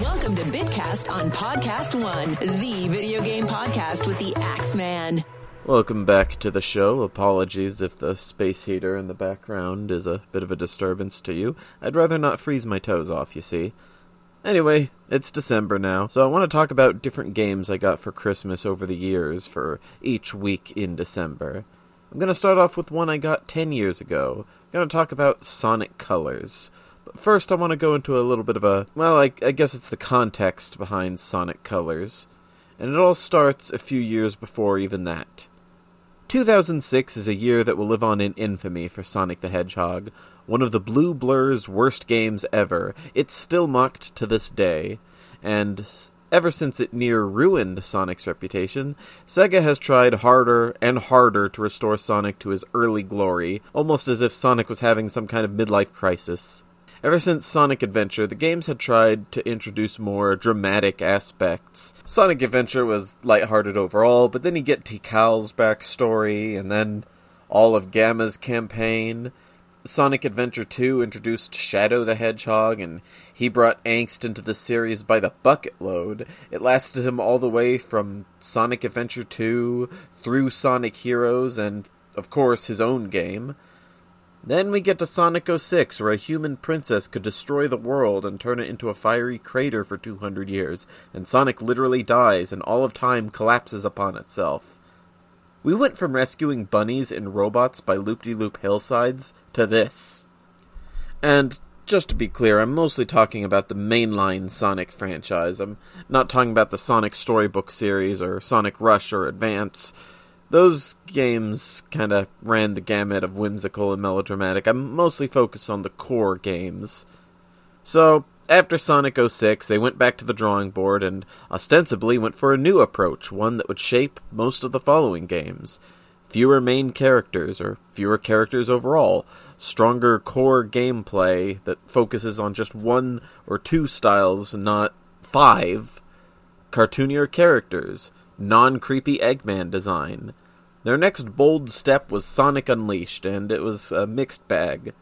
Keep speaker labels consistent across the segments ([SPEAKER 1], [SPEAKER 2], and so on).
[SPEAKER 1] Welcome to Bitcast on Podcast One, the video game podcast with the Axeman.
[SPEAKER 2] Welcome back to the show. Apologies if the space heater in the background is a bit of a disturbance to you. I'd rather not freeze my toes off, you see. Anyway, it's December now, so I want to talk about different games I got for Christmas over the years for each week in December. I'm going to start off with one I got 10 years ago. I'm going to talk about Sonic Colors. First, I want to go into a little bit of a. Well, I, I guess it's the context behind Sonic Colors. And it all starts a few years before even that. 2006 is a year that will live on in infamy for Sonic the Hedgehog, one of the Blue Blur's worst games ever. It's still mocked to this day, and ever since it near ruined Sonic's reputation, Sega has tried harder and harder to restore Sonic to his early glory, almost as if Sonic was having some kind of midlife crisis. Ever since Sonic Adventure, the games had tried to introduce more dramatic aspects. Sonic Adventure was lighthearted overall, but then you get Tikal's backstory, and then all of Gamma's campaign. Sonic Adventure 2 introduced Shadow the Hedgehog, and he brought angst into the series by the bucket load. It lasted him all the way from Sonic Adventure 2 through Sonic Heroes, and, of course, his own game. Then we get to Sonic 06, where a human princess could destroy the world and turn it into a fiery crater for 200 years, and Sonic literally dies, and all of time collapses upon itself. We went from rescuing bunnies and robots by loop de loop hillsides to this. And just to be clear, I'm mostly talking about the mainline Sonic franchise. I'm not talking about the Sonic Storybook series or Sonic Rush or Advance those games kind of ran the gamut of whimsical and melodramatic. I'm mostly focused on the core games. So, after Sonic 06, they went back to the drawing board and ostensibly went for a new approach, one that would shape most of the following games. Fewer main characters, or fewer characters overall, stronger core gameplay that focuses on just one or two styles, not five, cartoonier characters, non creepy Eggman design. Their next bold step was Sonic Unleashed, and it was a mixed bag.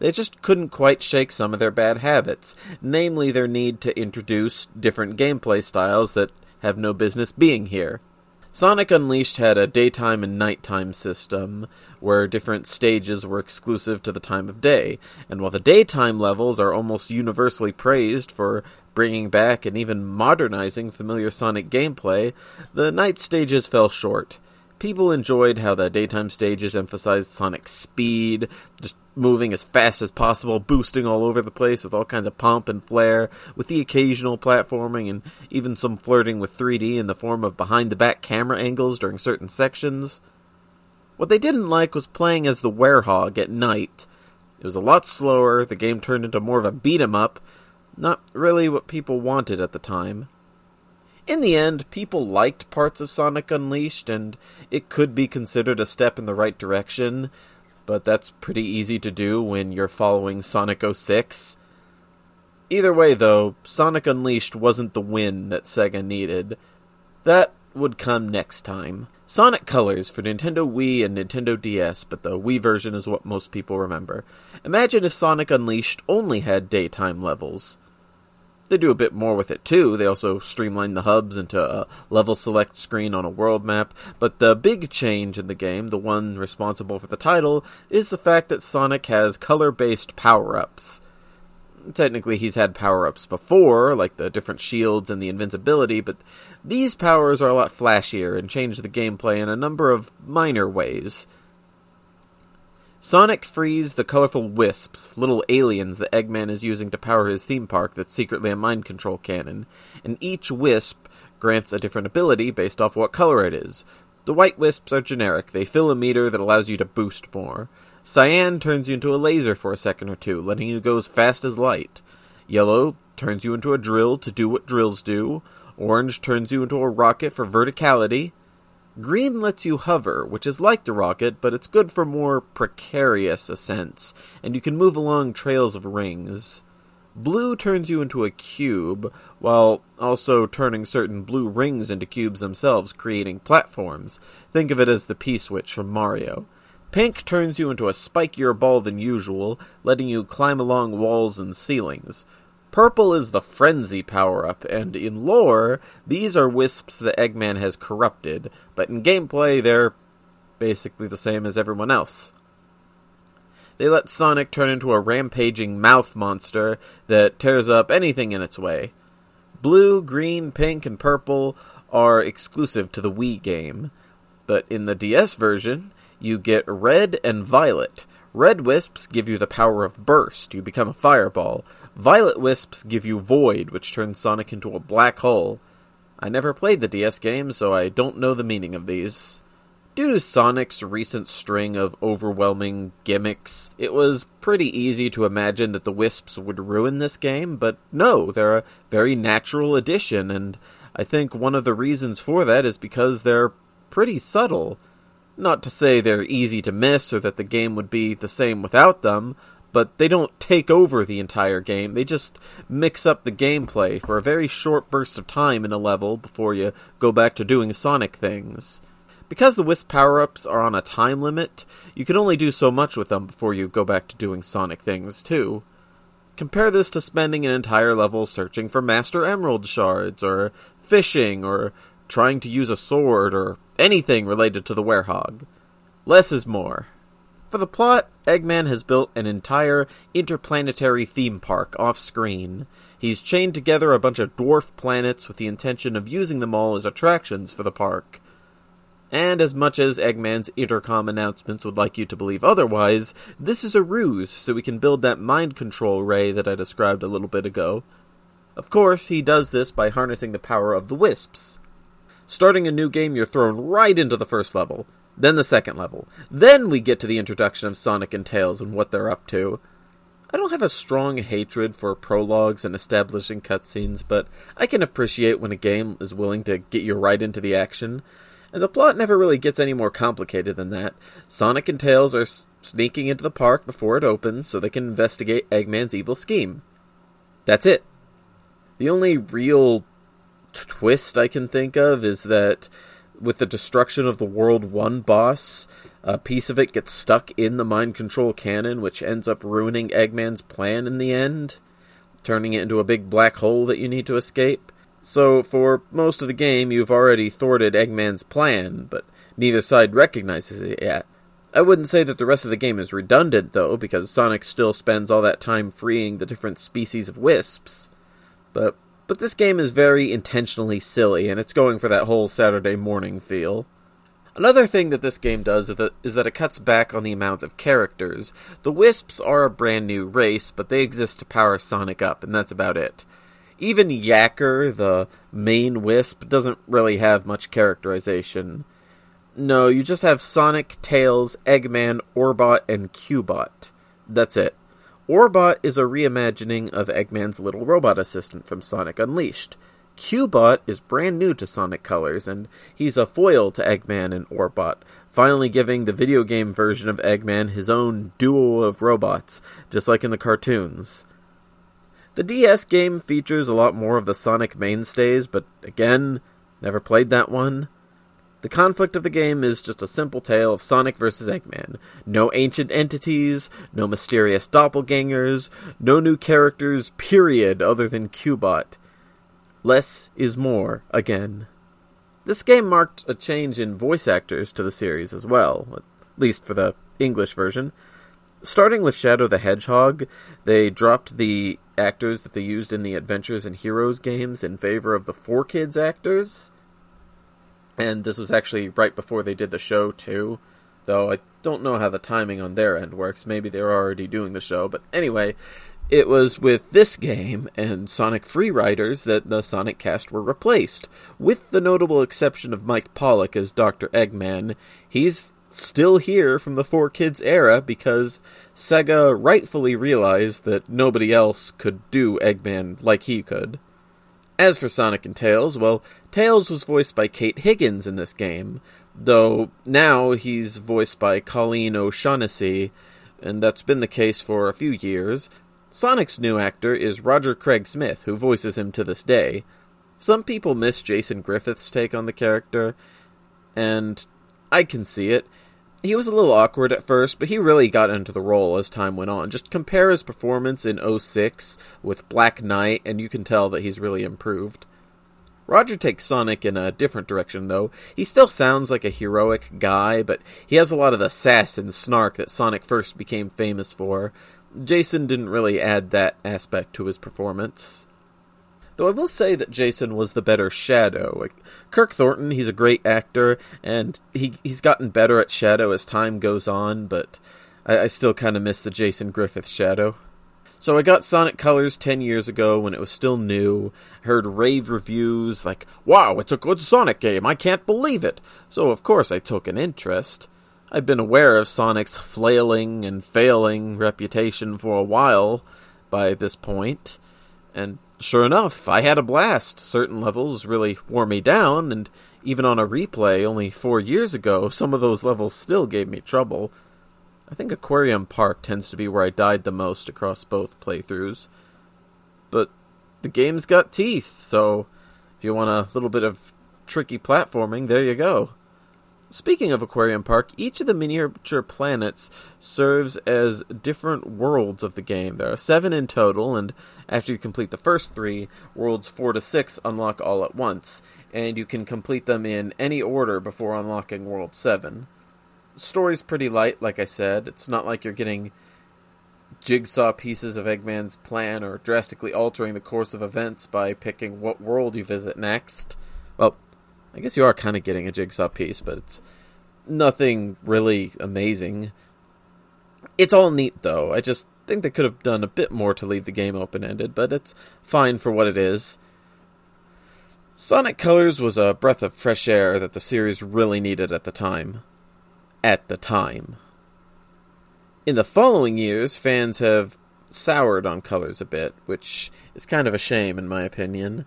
[SPEAKER 2] They just couldn't quite shake some of their bad habits, namely their need to introduce different gameplay styles that have no business being here. Sonic Unleashed had a daytime and nighttime system, where different stages were exclusive to the time of day, and while the daytime levels are almost universally praised for bringing back and even modernizing familiar Sonic gameplay, the night stages fell short. People enjoyed how the daytime stages emphasized Sonic's speed, just moving as fast as possible, boosting all over the place with all kinds of pomp and flair, with the occasional platforming and even some flirting with 3D in the form of behind the back camera angles during certain sections. What they didn't like was playing as the Werehog at night. It was a lot slower, the game turned into more of a beat 'em up, not really what people wanted at the time. In the end, people liked parts of Sonic Unleashed, and it could be considered a step in the right direction, but that's pretty easy to do when you're following Sonic 06. Either way, though, Sonic Unleashed wasn't the win that Sega needed. That would come next time. Sonic Colors for Nintendo Wii and Nintendo DS, but the Wii version is what most people remember. Imagine if Sonic Unleashed only had daytime levels. They do a bit more with it too. They also streamline the hubs into a level select screen on a world map. But the big change in the game, the one responsible for the title, is the fact that Sonic has color based power ups. Technically, he's had power ups before, like the different shields and the invincibility, but these powers are a lot flashier and change the gameplay in a number of minor ways. Sonic frees the colorful wisps, little aliens that Eggman is using to power his theme park that's secretly a mind control cannon, and each wisp grants a different ability based off what color it is. The white wisps are generic, they fill a meter that allows you to boost more. Cyan turns you into a laser for a second or two, letting you go as fast as light. Yellow turns you into a drill to do what drills do. Orange turns you into a rocket for verticality. Green lets you hover, which is like the rocket, but it's good for more precarious ascents, and you can move along trails of rings. Blue turns you into a cube, while also turning certain blue rings into cubes themselves, creating platforms. Think of it as the P-switch from Mario. Pink turns you into a spikier ball than usual, letting you climb along walls and ceilings. Purple is the Frenzy power up, and in lore, these are wisps that Eggman has corrupted, but in gameplay, they're basically the same as everyone else. They let Sonic turn into a rampaging mouth monster that tears up anything in its way. Blue, green, pink, and purple are exclusive to the Wii game, but in the DS version, you get red and violet. Red wisps give you the power of burst, you become a fireball. Violet wisps give you void, which turns Sonic into a black hole. I never played the DS game, so I don't know the meaning of these. Due to Sonic's recent string of overwhelming gimmicks, it was pretty easy to imagine that the Wisps would ruin this game, but no, they're a very natural addition, and I think one of the reasons for that is because they're pretty subtle. Not to say they're easy to miss or that the game would be the same without them, but they don't take over the entire game. They just mix up the gameplay for a very short burst of time in a level before you go back to doing Sonic things. Because the Wisp power ups are on a time limit, you can only do so much with them before you go back to doing Sonic things, too. Compare this to spending an entire level searching for Master Emerald shards, or fishing, or trying to use a sword, or anything related to the Werehog. Less is more. For the plot, Eggman has built an entire interplanetary theme park off screen. He's chained together a bunch of dwarf planets with the intention of using them all as attractions for the park. And as much as Eggman's intercom announcements would like you to believe otherwise, this is a ruse so we can build that mind control ray that I described a little bit ago. Of course, he does this by harnessing the power of the wisps. Starting a new game, you're thrown right into the first level, then the second level. Then we get to the introduction of Sonic and Tails and what they're up to. I don't have a strong hatred for prologues and establishing cutscenes, but I can appreciate when a game is willing to get you right into the action. And the plot never really gets any more complicated than that. Sonic and Tails are sneaking into the park before it opens so they can investigate Eggman's evil scheme. That's it. The only real twist I can think of is that with the destruction of the World 1 boss, a piece of it gets stuck in the mind control cannon, which ends up ruining Eggman's plan in the end, turning it into a big black hole that you need to escape. So, for most of the game, you've already thwarted Eggman's plan, but neither side recognizes it yet. I wouldn't say that the rest of the game is redundant, though, because Sonic still spends all that time freeing the different species of wisps. But, but this game is very intentionally silly, and it's going for that whole Saturday morning feel. Another thing that this game does is that it cuts back on the amount of characters. The Wisps are a brand new race, but they exist to power Sonic up, and that's about it. Even Yacker, the main wisp, doesn't really have much characterization. No, you just have Sonic, Tails, Eggman, Orbot, and Cubot. That's it. Orbot is a reimagining of Eggman's little robot assistant from Sonic Unleashed. Cubot is brand new to Sonic Colors, and he's a foil to Eggman and Orbot, finally giving the video game version of Eggman his own duo of robots, just like in the cartoons. The DS game features a lot more of the Sonic mainstays, but again, never played that one. The conflict of the game is just a simple tale of Sonic vs. Eggman. No ancient entities, no mysterious doppelgangers, no new characters, period, other than Cubot. Less is more, again. This game marked a change in voice actors to the series as well, at least for the English version. Starting with Shadow the Hedgehog, they dropped the actors that they used in the Adventures and Heroes games in favor of the 4Kids actors. And this was actually right before they did the show, too. Though I don't know how the timing on their end works. Maybe they were already doing the show. But anyway, it was with this game and Sonic Free Riders that the Sonic cast were replaced. With the notable exception of Mike Pollock as Dr. Eggman, he's still here from the 4Kids era because Sega rightfully realized that nobody else could do Eggman like he could. As for Sonic and Tails, well, Tails was voiced by Kate Higgins in this game, though now he's voiced by Colleen O'Shaughnessy, and that's been the case for a few years. Sonic's new actor is Roger Craig Smith, who voices him to this day. Some people miss Jason Griffith's take on the character, and I can see it. He was a little awkward at first, but he really got into the role as time went on. Just compare his performance in 06 with Black Knight, and you can tell that he's really improved. Roger takes Sonic in a different direction, though. He still sounds like a heroic guy, but he has a lot of the sass and snark that Sonic first became famous for. Jason didn't really add that aspect to his performance. Though I will say that Jason was the better Shadow. Like, Kirk Thornton, he's a great actor, and he he's gotten better at Shadow as time goes on, but I, I still kind of miss the Jason Griffith Shadow. So I got Sonic Colors 10 years ago when it was still new. Heard rave reviews like, wow, it's a good Sonic game, I can't believe it. So of course I took an interest. I'd been aware of Sonic's flailing and failing reputation for a while by this point, and sure enough, I had a blast. Certain levels really wore me down, and even on a replay only four years ago, some of those levels still gave me trouble. I think Aquarium Park tends to be where I died the most across both playthroughs. But the game's got teeth, so if you want a little bit of tricky platforming, there you go. Speaking of Aquarium Park, each of the miniature planets serves as different worlds of the game. There are seven in total, and after you complete the first three, worlds four to six unlock all at once, and you can complete them in any order before unlocking world seven story's pretty light, like I said. It's not like you're getting jigsaw pieces of Eggman's plan or drastically altering the course of events by picking what world you visit next. Well, I guess you are kind of getting a jigsaw piece, but it's nothing really amazing. It's all neat, though. I just think they could have done a bit more to leave the game open ended, but it's fine for what it is. Sonic Colors was a breath of fresh air that the series really needed at the time at the time. In the following years, fans have soured on colors a bit, which is kind of a shame in my opinion.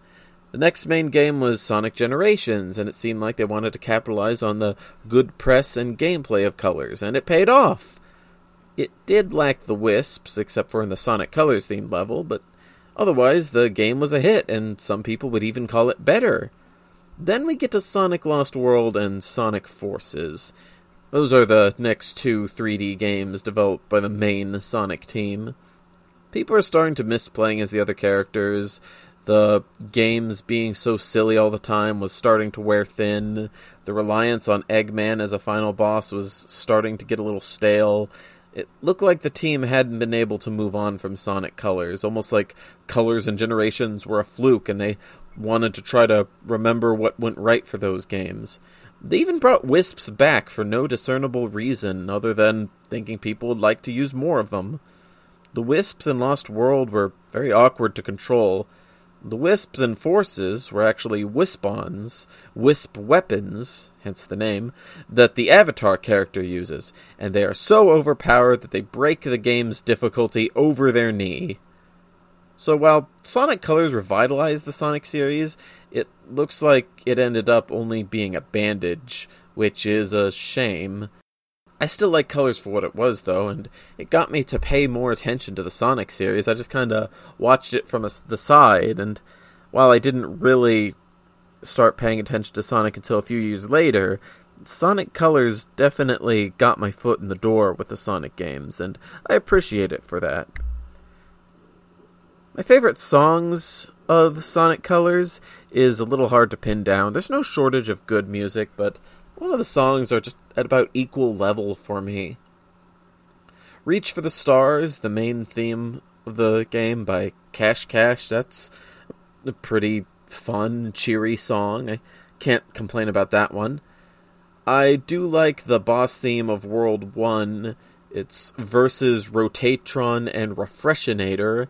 [SPEAKER 2] The next main game was Sonic Generations, and it seemed like they wanted to capitalize on the good press and gameplay of Colors, and it paid off. It did lack the wisps, except for in the Sonic Colors themed level, but otherwise the game was a hit, and some people would even call it better. Then we get to Sonic Lost World and Sonic Forces, those are the next two 3D games developed by the main Sonic team. People are starting to miss playing as the other characters. The games being so silly all the time was starting to wear thin. The reliance on Eggman as a final boss was starting to get a little stale. It looked like the team hadn't been able to move on from Sonic Colors, almost like Colors and Generations were a fluke and they wanted to try to remember what went right for those games. They even brought wisps back for no discernible reason other than thinking people would like to use more of them. The wisps in Lost World were very awkward to control. The wisps and forces were actually wispons, wisp weapons, hence the name, that the Avatar character uses, and they are so overpowered that they break the game's difficulty over their knee. So while Sonic Colors revitalized the Sonic series, it looks like it ended up only being a bandage, which is a shame. I still like Colors for what it was, though, and it got me to pay more attention to the Sonic series. I just kind of watched it from a, the side, and while I didn't really start paying attention to Sonic until a few years later, Sonic Colors definitely got my foot in the door with the Sonic games, and I appreciate it for that. My favorite songs of Sonic Colors is a little hard to pin down. There's no shortage of good music, but a lot of the songs are just at about equal level for me. Reach for the Stars, the main theme of the game by Cash Cash, that's a pretty fun, cheery song. I can't complain about that one. I do like the boss theme of World 1. It's versus Rotatron and Refreshinator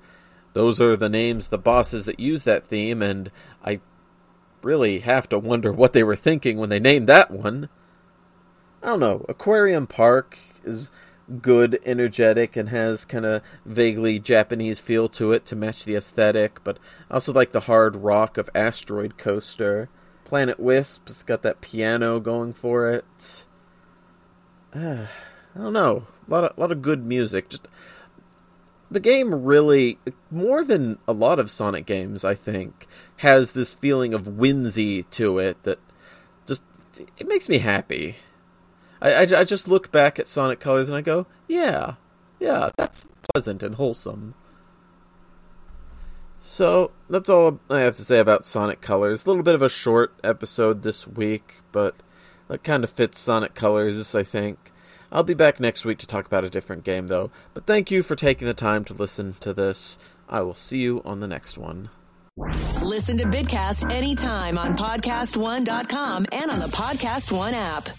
[SPEAKER 2] those are the names, the bosses that use that theme, and I really have to wonder what they were thinking when they named that one. I don't know. Aquarium Park is good, energetic, and has kind of vaguely Japanese feel to it to match the aesthetic, but I also like the hard rock of Asteroid Coaster. Planet Wisp's got that piano going for it. Uh, I don't know. A lot of, a lot of good music. Just the game really, more than a lot of Sonic games, I think, has this feeling of whimsy to it that just it makes me happy. I, I, I just look back at Sonic Colors and I go, yeah, yeah, that's pleasant and wholesome. So that's all I have to say about Sonic Colors. A little bit of a short episode this week, but that kind of fits Sonic Colors, I think. I'll be back next week to talk about a different game, though. But thank you for taking the time to listen to this. I will see you on the next one.
[SPEAKER 1] Listen to Bitcast anytime on PodcastOne.com and on the Podcast One app.